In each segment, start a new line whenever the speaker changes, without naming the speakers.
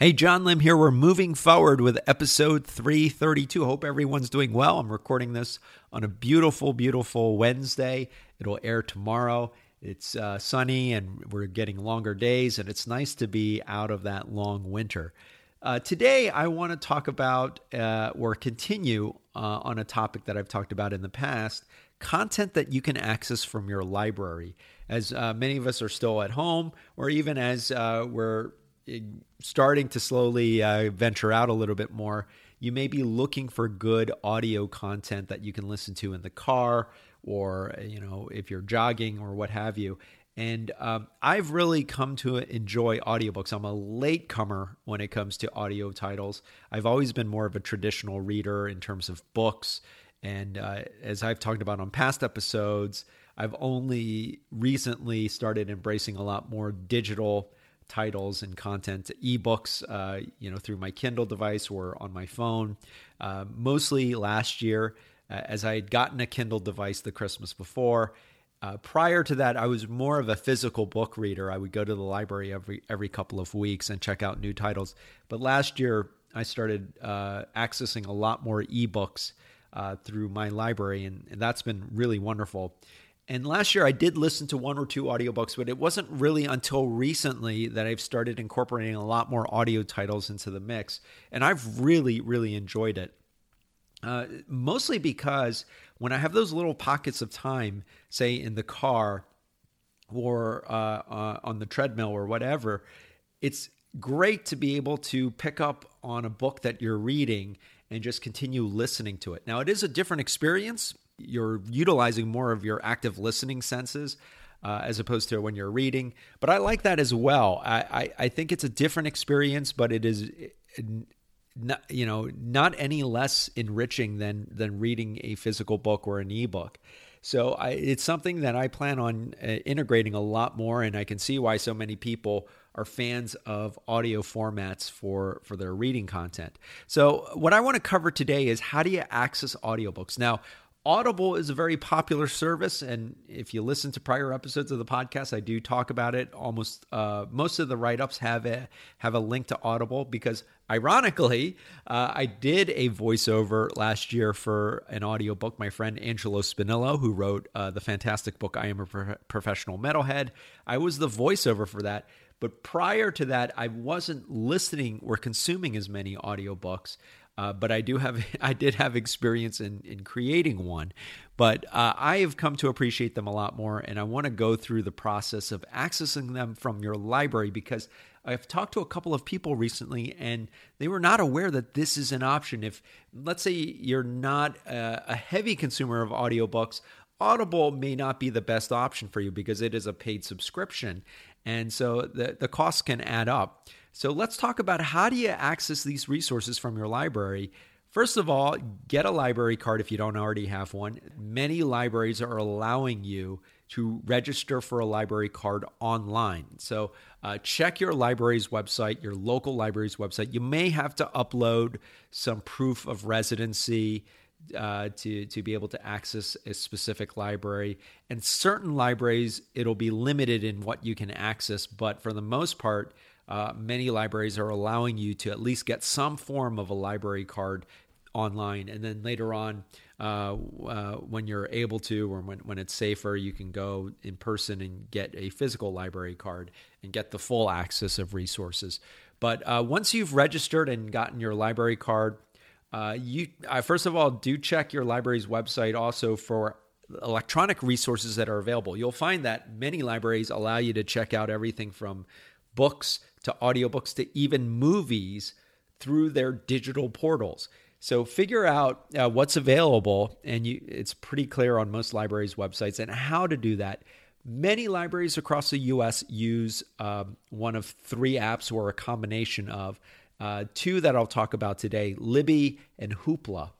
Hey, John Lim here. We're moving forward with episode 332. Hope everyone's doing well. I'm recording this on a beautiful, beautiful Wednesday. It'll air tomorrow. It's uh, sunny and we're getting longer days, and it's nice to be out of that long winter. Uh, today, I want to talk about uh, or continue uh, on a topic that I've talked about in the past content that you can access from your library. As uh, many of us are still at home, or even as uh, we're starting to slowly uh, venture out a little bit more, you may be looking for good audio content that you can listen to in the car or you know if you're jogging or what have you. And um, I've really come to enjoy audiobooks. I'm a late comer when it comes to audio titles. I've always been more of a traditional reader in terms of books. And uh, as I've talked about on past episodes, I've only recently started embracing a lot more digital titles and content, ebooks, uh, you know, through my Kindle device or on my phone. Uh, mostly last year, uh, as I had gotten a Kindle device the Christmas before. Uh, prior to that, I was more of a physical book reader. I would go to the library every every couple of weeks and check out new titles. But last year, I started uh, accessing a lot more ebooks uh, through my library, and, and that's been really wonderful. And last year I did listen to one or two audiobooks, but it wasn't really until recently that I've started incorporating a lot more audio titles into the mix. And I've really, really enjoyed it. Uh, mostly because when I have those little pockets of time, say in the car or uh, uh, on the treadmill or whatever, it's great to be able to pick up on a book that you're reading and just continue listening to it. Now, it is a different experience you're utilizing more of your active listening senses uh, as opposed to when you're reading. But I like that as well. I, I, I think it's a different experience, but it is. Not, you know, not any less enriching than than reading a physical book or an ebook. So I, it's something that I plan on uh, integrating a lot more, and I can see why so many people are fans of audio formats for for their reading content. So what I want to cover today is how do you access audiobooks? Now, Audible is a very popular service, and if you listen to prior episodes of the podcast, I do talk about it. Almost uh, most of the write ups have a have a link to Audible because, ironically, uh, I did a voiceover last year for an audiobook. My friend Angelo Spinillo, who wrote uh, the fantastic book "I Am a Pro- Professional Metalhead," I was the voiceover for that. But prior to that, I wasn't listening or consuming as many audiobooks. Uh, but I do have I did have experience in in creating one. But uh, I have come to appreciate them a lot more, and I want to go through the process of accessing them from your library because I've talked to a couple of people recently, and they were not aware that this is an option. If let's say you're not a, a heavy consumer of audiobooks, Audible may not be the best option for you because it is a paid subscription. And so the, the costs can add up. So let's talk about how do you access these resources from your library. First of all, get a library card if you don't already have one. Many libraries are allowing you to register for a library card online. So uh, check your library's website, your local library's website. You may have to upload some proof of residency uh, to to be able to access a specific library. And certain libraries, it'll be limited in what you can access, but for the most part, uh, many libraries are allowing you to at least get some form of a library card online, and then later on. Uh, uh, when you're able to, or when, when it's safer, you can go in person and get a physical library card and get the full access of resources. But uh, once you've registered and gotten your library card, uh, you uh, first of all do check your library's website also for electronic resources that are available. You'll find that many libraries allow you to check out everything from books to audiobooks to even movies through their digital portals. So figure out uh, what's available, and you, it's pretty clear on most libraries' websites and how to do that. Many libraries across the U.S. use um, one of three apps or a combination of. Uh, two that I'll talk about today Libby and Hoopla.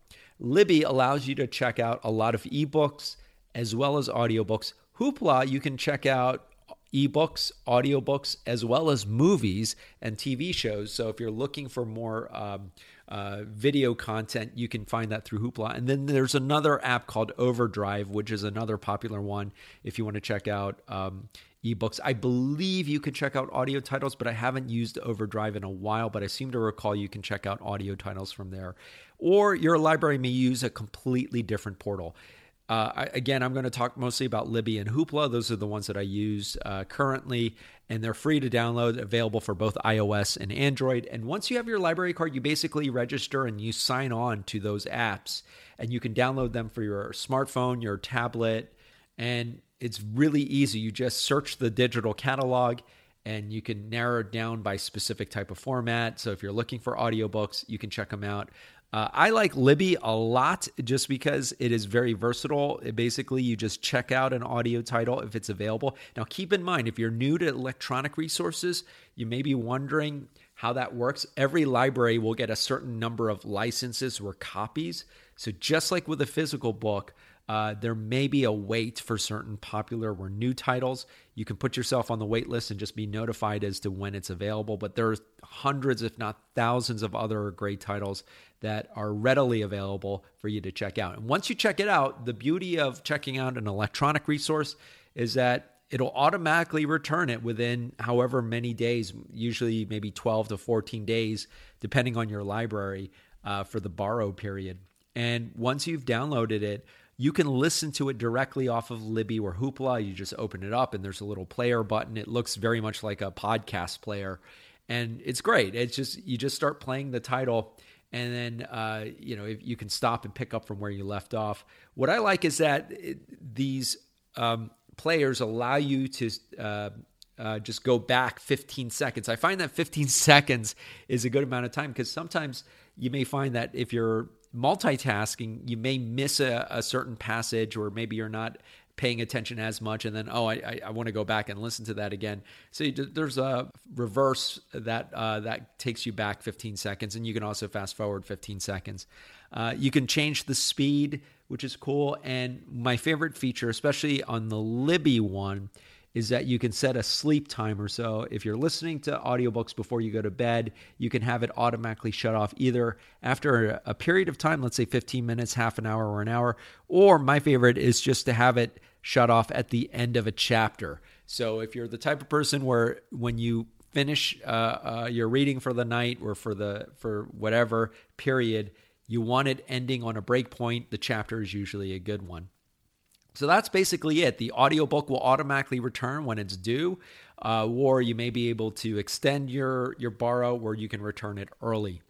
Libby allows you to check out a lot of ebooks as well as audiobooks. Hoopla, you can check out ebooks, audiobooks, as well as movies and TV shows. So if you're looking for more um, uh, video content, you can find that through Hoopla. And then there's another app called Overdrive, which is another popular one if you want to check out um, ebooks. I believe you can check out audio titles, but I haven't used Overdrive in a while, but I seem to recall you can check out audio titles from there. Or your library may use a completely different portal. Uh, I, again, I'm going to talk mostly about Libby and Hoopla. Those are the ones that I use uh, currently, and they're free to download, available for both iOS and Android. And once you have your library card, you basically register and you sign on to those apps, and you can download them for your smartphone, your tablet, and it's really easy. You just search the digital catalog and you can narrow it down by specific type of format. So if you're looking for audiobooks, you can check them out. Uh, I like Libby a lot just because it is very versatile. It basically, you just check out an audio title if it's available. Now, keep in mind, if you're new to electronic resources, you may be wondering how that works. Every library will get a certain number of licenses or copies. So, just like with a physical book, uh, there may be a wait for certain popular or new titles. You can put yourself on the wait list and just be notified as to when it's available. But there are hundreds, if not thousands, of other great titles that are readily available for you to check out. And once you check it out, the beauty of checking out an electronic resource is that it'll automatically return it within however many days, usually maybe 12 to 14 days, depending on your library uh, for the borrow period. And once you've downloaded it, you can listen to it directly off of Libby or Hoopla. You just open it up and there's a little player button. It looks very much like a podcast player. And it's great. It's just, you just start playing the title and then uh, you know you can stop and pick up from where you left off. What I like is that it, these um, players allow you to uh, uh, just go back 15 seconds. I find that 15 seconds is a good amount of time because sometimes you may find that if you're multitasking, you may miss a, a, certain passage, or maybe you're not paying attention as much, and then oh, I, I, I want to go back and listen to that again. So you, there's a reverse that uh, that takes you back 15 seconds, and you can also fast forward 15 seconds. Uh, you can change the speed, which is cool, and my favorite feature, especially on the Libby one is that you can set a sleep timer. So if you're listening to audiobooks before you go to bed, you can have it automatically shut off either after a period of time, let's say 15 minutes, half an hour, or an hour, or my favorite is just to have it shut off at the end of a chapter. So if you're the type of person where when you finish uh, uh, your reading for the night or for the for whatever period, you want it ending on a break point, the chapter is usually a good one. So that's basically it. The audiobook will automatically return when it's due, uh, or you may be able to extend your, your borrow where you can return it early.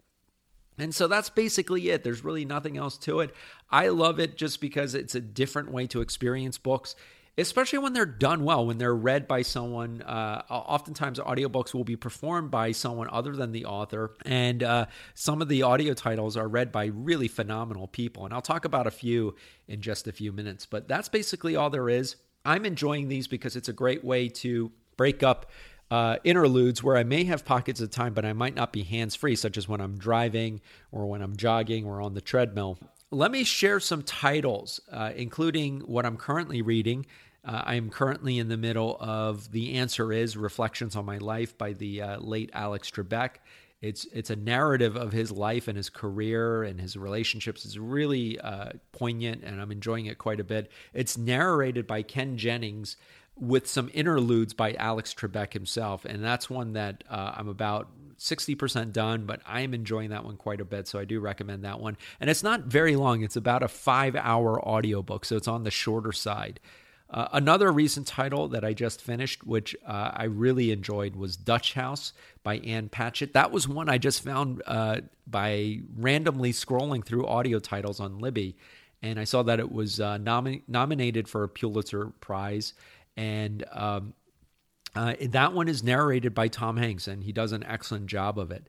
And so that's basically it. There's really nothing else to it. I love it just because it's a different way to experience books especially when they're done well, when they're read by someone. Uh, oftentimes, audiobooks will be performed by someone other than the author, and uh, some of the audio titles are read by really phenomenal people. And I'll talk about a few in just a few minutes, but that's basically all there is. I'm enjoying these because it's a great way to break up. Uh, interludes where I may have pockets of time, but I might not be hands free, such as when I'm driving or when I'm jogging or on the treadmill. Let me share some titles, uh, including what I'm currently reading uh, I am currently in the middle of The Answer Is Reflections on My Life by the uh, late Alex Trebek. It's, it's a narrative of his life and his career and his relationships. It's really uh, poignant, and I'm enjoying it quite a bit. It's narrated by Ken Jennings with some interludes by Alex Trebek himself, and that's one that uh, I'm about 60% done, but I am enjoying that one quite a bit. So I do recommend that one. And it's not very long, it's about a five hour audiobook. So it's on the shorter side. Uh, another recent title that I just finished, which uh, I really enjoyed, was Dutch House by Ann Patchett. That was one I just found uh, by randomly scrolling through audio titles on Libby, and I saw that it was uh, nomi- nominated for a Pulitzer Prize, and um, uh, that one is narrated by Tom Hanks, and he does an excellent job of it.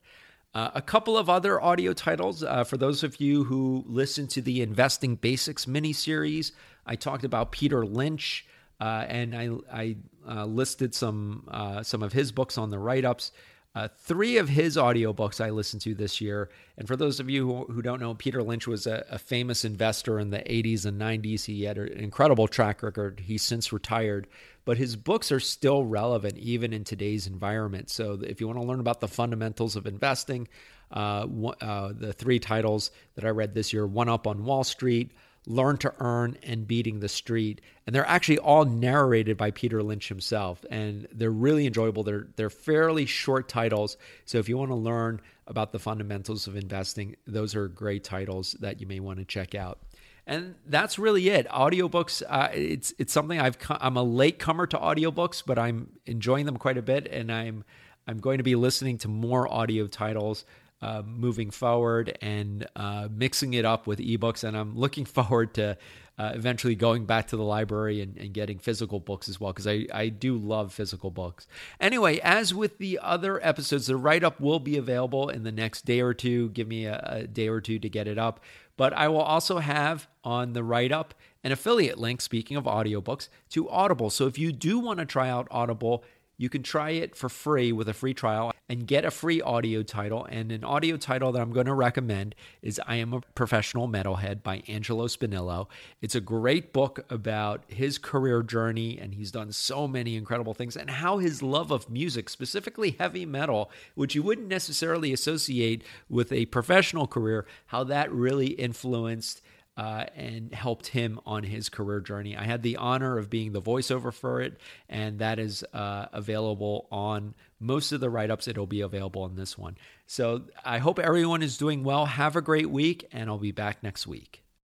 Uh, a couple of other audio titles uh, for those of you who listen to the Investing Basics mini series. I talked about Peter Lynch, uh, and I, I uh, listed some uh, some of his books on the write ups. Uh, three of his audiobooks I listened to this year. And for those of you who, who don't know, Peter Lynch was a, a, famous investor in the 80s and 90s. He had an incredible track record. He's since retired, but his books are still relevant even in today's environment. So if you want to learn about the fundamentals of investing, uh, uh, the three titles that I read this year One Up on Wall Street, Learn to Earn, and Beating the Street. And they're actually all narrated by Peter Lynch himself. And they're really enjoyable. They're, they're fairly short titles. So if you want to learn about the fundamentals of investing, those are great titles that you may want to check out. And that's really it. Audiobooks, uh, it's it's something I've I'm a late comer to audiobooks, but I'm enjoying them quite a bit, and I'm I'm going to be listening to more audio titles uh, moving forward and uh, mixing it up with ebooks. And I'm looking forward to uh, eventually going back to the library and, and getting physical books as well, because I, I do love physical books. Anyway, as with the other episodes, the write up will be available in the next day or two. Give me a, a day or two to get it up. But I will also have on the write up an affiliate link, speaking of audiobooks, to Audible. So if you do want to try out Audible, you can try it for free with a free trial and get a free audio title. And an audio title that I'm going to recommend is I Am a Professional Metalhead by Angelo Spinillo. It's a great book about his career journey, and he's done so many incredible things, and how his love of music, specifically heavy metal, which you wouldn't necessarily associate with a professional career, how that really influenced uh, and helped him on his career journey. I had the honor of being the voiceover for it, and that is uh, available on most of the write ups. It'll be available on this one. So I hope everyone is doing well. Have a great week, and I'll be back next week.